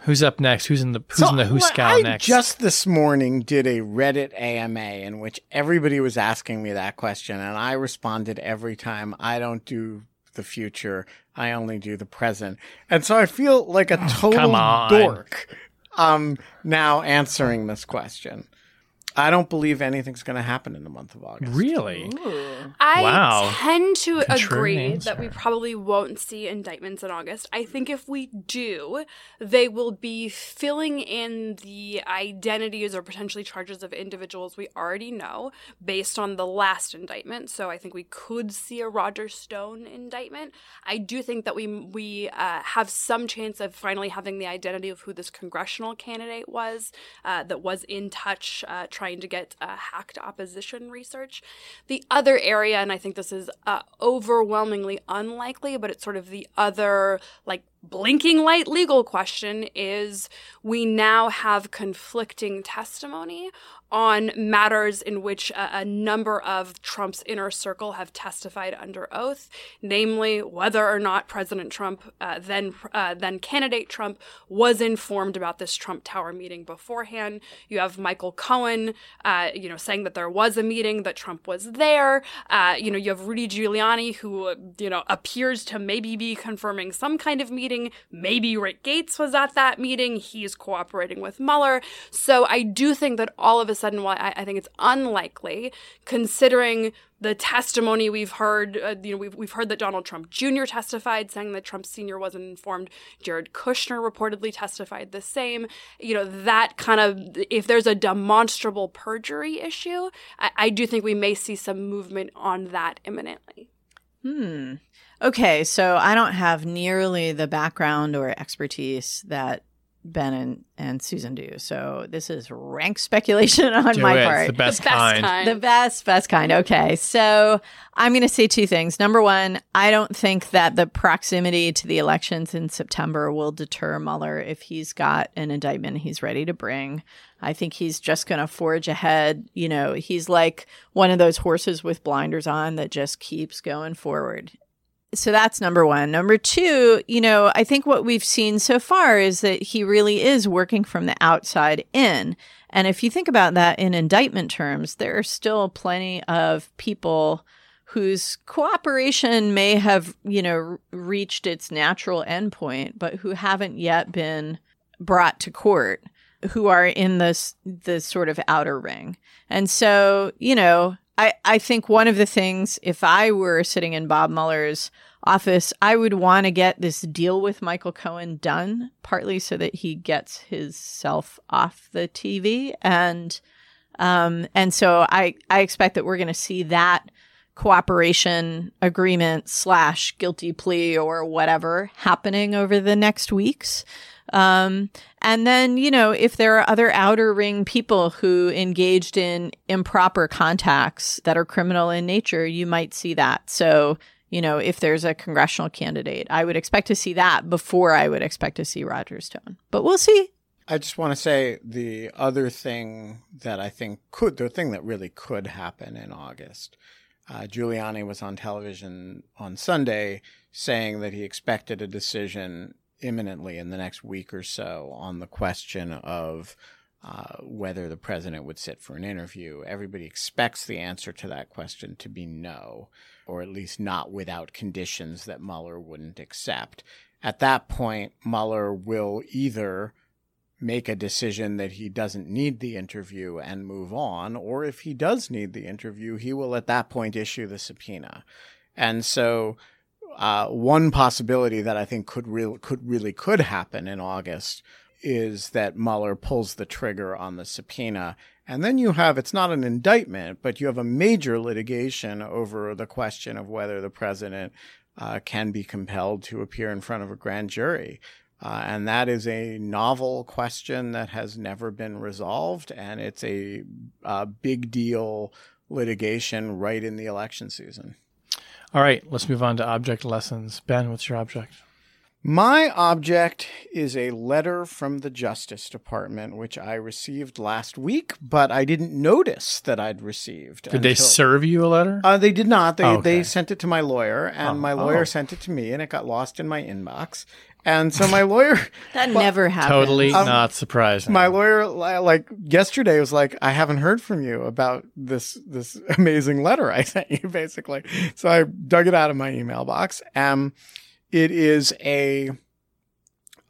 Who's up next? Who's in the Who's in the Who well, Scout I next? just this morning did a Reddit AMA in which everybody was asking me that question, and I responded every time. I don't do the future. I only do the present. And so I feel like a Oh, total on. dork um, now answering this question. I don't believe anything's going to happen in the month of August. Really? I Wow. tend to Contrarian agree answer. that we probably won't see indictments in August. I think if we do, they will be filling in the identities or potentially charges of individuals we already know based on the last indictment. So I think we could see a Roger Stone indictment. I do think that we we uh, have some chance of finally having the identity of who this congressional candidate was uh, that was in touch uh, trying to get uh, hacked opposition research. The other area, and I think this is uh, overwhelmingly unlikely, but it's sort of the other like blinking light legal question is we now have conflicting testimony on matters in which a, a number of Trump's inner circle have testified under oath, namely whether or not President Trump, uh, then uh, then candidate Trump, was informed about this Trump Tower meeting beforehand. You have Michael Cohen, uh, you know, saying that there was a meeting, that Trump was there. Uh, you know, you have Rudy Giuliani, who you know appears to maybe be confirming some kind of meeting. Maybe Rick Gates was at that meeting. He's cooperating with Mueller. So I do think that all of a sudden, while I, I think it's unlikely, considering the testimony we've heard, uh, you know, we've, we've heard that Donald Trump Jr. testified saying that Trump Sr. wasn't informed. Jared Kushner reportedly testified the same. You know, that kind of, if there's a demonstrable perjury issue, I, I do think we may see some movement on that imminently. Hmm. Okay, so I don't have nearly the background or expertise that Ben and, and Susan do. So this is rank speculation on Do my it. It's part. the best, the best kind. kind. The best, best kind. Okay. So I'm going to say two things. Number one, I don't think that the proximity to the elections in September will deter Mueller if he's got an indictment he's ready to bring. I think he's just going to forge ahead. You know, he's like one of those horses with blinders on that just keeps going forward. So that's number one. Number two, you know, I think what we've seen so far is that he really is working from the outside in. And if you think about that in indictment terms, there are still plenty of people whose cooperation may have, you know, reached its natural endpoint, but who haven't yet been brought to court, who are in this the sort of outer ring. And so, you know, I, I think one of the things, if I were sitting in Bob Mueller's office, I would want to get this deal with Michael Cohen done, partly so that he gets himself off the TV. And um, and so I, I expect that we're going to see that cooperation agreement slash guilty plea or whatever happening over the next weeks. Um, and then, you know, if there are other outer ring people who engaged in improper contacts that are criminal in nature, you might see that. So, you know, if there's a congressional candidate, I would expect to see that before I would expect to see Roger Stone. But we'll see. I just want to say the other thing that I think could, the thing that really could happen in August. Uh, Giuliani was on television on Sunday saying that he expected a decision imminently in the next week or so on the question of uh, whether the president would sit for an interview. Everybody expects the answer to that question to be no, or at least not without conditions that Mueller wouldn't accept. At that point, Mueller will either make a decision that he doesn't need the interview and move on, or if he does need the interview, he will at that point issue the subpoena. And so, uh, one possibility that I think could real could really could happen in August is that Mueller pulls the trigger on the subpoena, and then you have it's not an indictment, but you have a major litigation over the question of whether the president uh, can be compelled to appear in front of a grand jury. Uh, and that is a novel question that has never been resolved, and it's a, uh big deal litigation right in the election season. All right, let's move on to object lessons. Ben, what's your object? My object is a letter from the Justice Department, which I received last week, but I didn't notice that I'd received. Did they serve you a letter? Uh, they did not. They Oh, okay. they sent it to my lawyer, and Oh, my lawyer oh. sent it to me, and it got lost in my inbox. And so my lawyer, That never happens. Totally not surprising. my lawyer, like yesterday, was like, "I haven't heard from you about this this amazing letter I sent you." Basically, so I dug it out of my email box. Um, it is a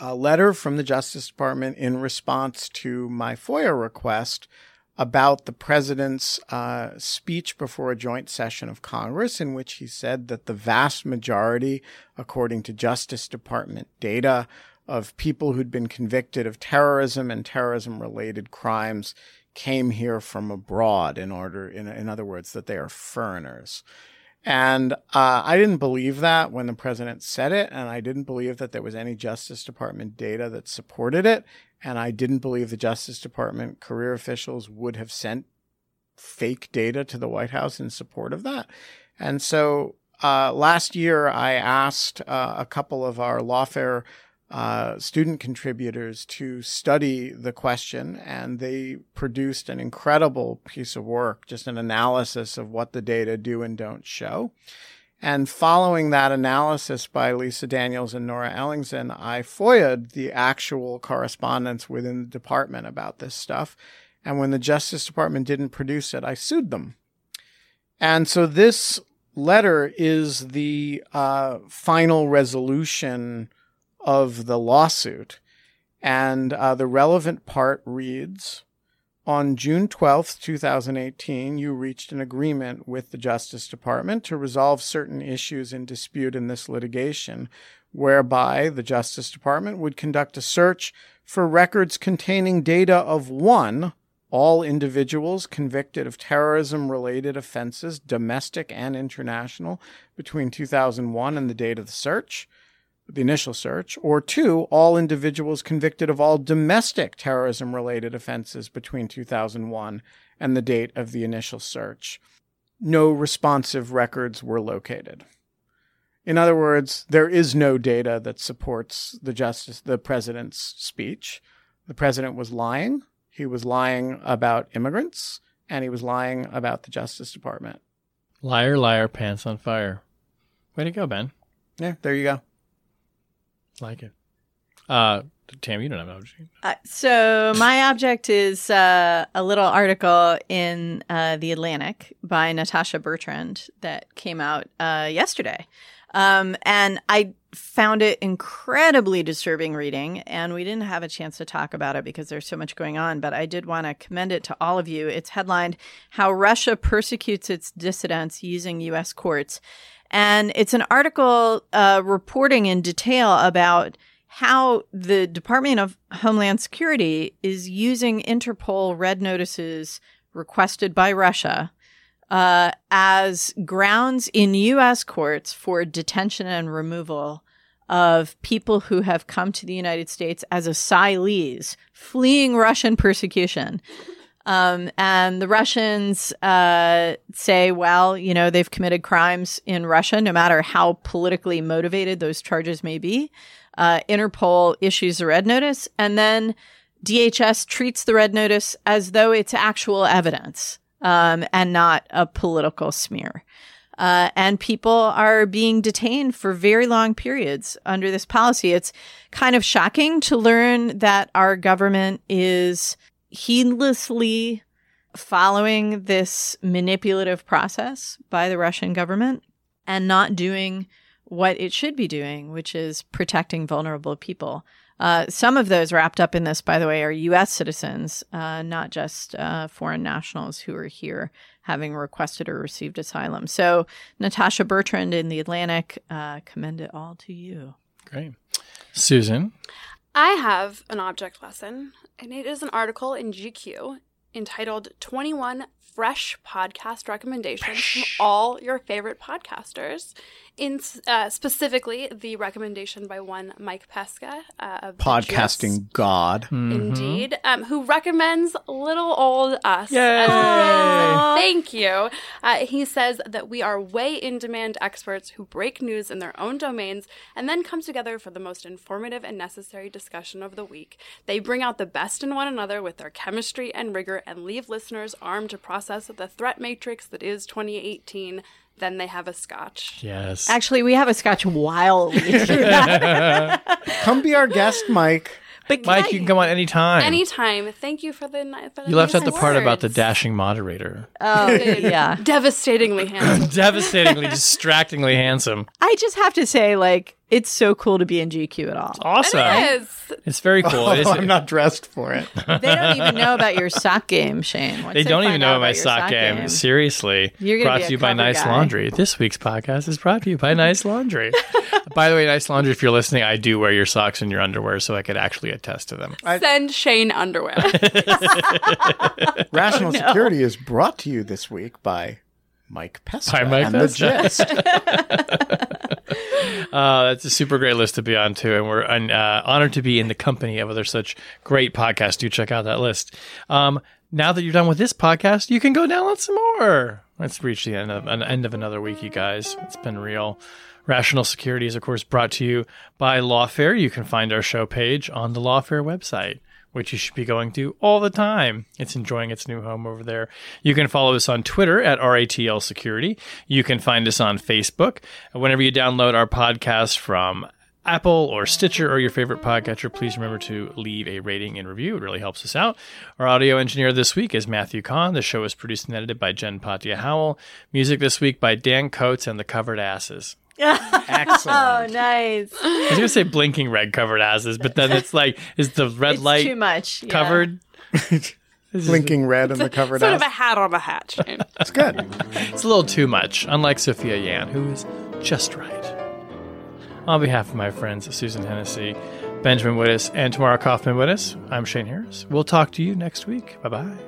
a letter from the Justice Department in response to my FOIA request about the president's uh, speech before a joint session of Congress, in which he said that the vast majority, according to Justice Department data, of people who'd been convicted of terrorism and terrorism related crimes came here from abroad in order, in, in other words, that they are foreigners. And uh, I didn't believe that when the president said it, and I didn't believe that there was any Justice Department data that supported it, and I didn't believe the Justice Department career officials would have sent fake data to the White House in support of that. And so uh, last year, I asked uh, a couple of our lawfare uh, student contributors to study the question, and they produced an incredible piece of work, just an analysis of what the data do and don't show. And following that analysis by Lisa Daniels and Nora Ellingsen, I FOIA'd the actual correspondence within the department about this stuff. And when the Justice Department didn't produce it, I sued them. And so this letter is the uh, final resolution of the lawsuit. And uh, the relevant part reads On June 12th, 2018, you reached an agreement with the Justice Department to resolve certain issues in dispute in this litigation, whereby the Justice Department would conduct a search for records containing data of one, all individuals convicted of terrorism related offenses, domestic and international, between 2001 and the date of the search the initial search, or two, all individuals convicted of all domestic terrorism related offenses between 2001 and the date of the initial search. No responsive records were located. In other words, there is no data that supports the justice the president's speech. The president was lying. He was lying about immigrants and he was lying about the Justice Department. liar, liar, pants on fire. Way to go, Ben. Yeah, there you go. Like it. Uh, Tam, you don't have an object. Uh, so my object is uh, a little article in uh, the Atlantic by Natasha Bertrand that came out uh, yesterday, um, and I found it incredibly disturbing reading. And we didn't have a chance to talk about it because there's so much going on. But I did want to commend it to all of you. It's headlined "How Russia Persecutes Its Dissidents Using U.S. Courts." And it's an article uh, reporting in detail about how the Department of Homeland Security is using Interpol red notices requested by Russia uh, as grounds in U.S. courts for detention and removal of people who have come to the United States as asylees fleeing Russian persecution. Um, and the Russians uh, say, well, you know, they've committed crimes in Russia, no matter how politically motivated those charges may be. Uh, Interpol issues a red notice, and then DHS treats the red notice as though it's actual evidence um, and not a political smear. Uh, and people are being detained for very long periods under this policy. It's kind of shocking to learn that our government is heedlessly following this manipulative process by the Russian government and not doing what it should be doing, which is protecting vulnerable people. Uh, some of those wrapped up in this, by the way, are U.S. citizens, uh, not just uh, foreign nationals who are here having requested or received asylum. So, Natasha Bertrand in The Atlantic, uh, commend it all to you. Great. Susan. I have an object lesson, and it is an article in GQ entitled 21 Fresh Podcast Recommendations from all your favorite podcasters. In uh, specifically, the recommendation by one Mike Pesca uh, of the Podcasting God. Mm-hmm. Indeed, um, who recommends little old us. Yay! as. Thank you. Uh, he says that we are way in demand experts who break news in their own domains and then come together for the most informative and necessary discussion of the week. They bring out the best in one another with their chemistry and rigor and leave listeners armed to process the threat matrix that is 2018 Then they have a scotch. Yes. Actually, we have a scotch while we do that. Come be our guest, Mike. But Mike, I- you can come on anytime. Anytime. Thank you for the night. you left out the part about the dashing moderator. Oh, yeah. Devastatingly handsome. Devastatingly, distractingly handsome. I just have to say, like, it's so cool to be in GQ at all. Awesome. Yes. It's very cool. Oh, it is- Oh, I'm not dressed for it. They don't even know about your sock game, Shane. Once They don't even know about my your sock game. Seriously. You're brought be to a you by cover Nice guy. Laundry. This week's podcast is brought to you by Nice Laundry. by the way, Nice Laundry, if you're listening, I do wear your socks and your underwear, so I could actually attest to them. Send Shane underwear. Rational Security is brought to you this week by Mike Pesca By Mike and Pesca. the Gist. Uh, that's a super great list to be on too, and we're uh, honored to be in the company of other such great podcasts. Do check out that list. Um, now that you're done with this podcast, you can go download some more. Let's reach the end of an end of another week, you guys. It's been real. Rational Security is, of course, brought to you by Lawfare. You can find our show page on the Lawfare website, which you should be going to all the time. It's enjoying its new home over there. You can follow us on Twitter at RATL Security. You can find us on Facebook. Whenever you download our podcast from Apple or Stitcher or your favorite podcatcher, please remember to leave a rating and review. It really helps us out. Our audio engineer this week is Matthew Kahn. The show is produced and edited by Jen Patja Howell. Music this week by Dan Coats and the Covered Asses. Excellent. Oh, nice. I was gonna say blinking red covered asses, but then it's like, is the red It's light too much. yeah. covered? Blinking red in the covered sort ass. of a hat on a hat, Shane. It's good. It's a little too much, unlike Sophia Yan, who is just right. On behalf of my friends Susan Hennessey, Benjamin Wittes, and Tamara Cofman Wittes, I'm Shane Harris. We'll talk to you next week. Bye bye.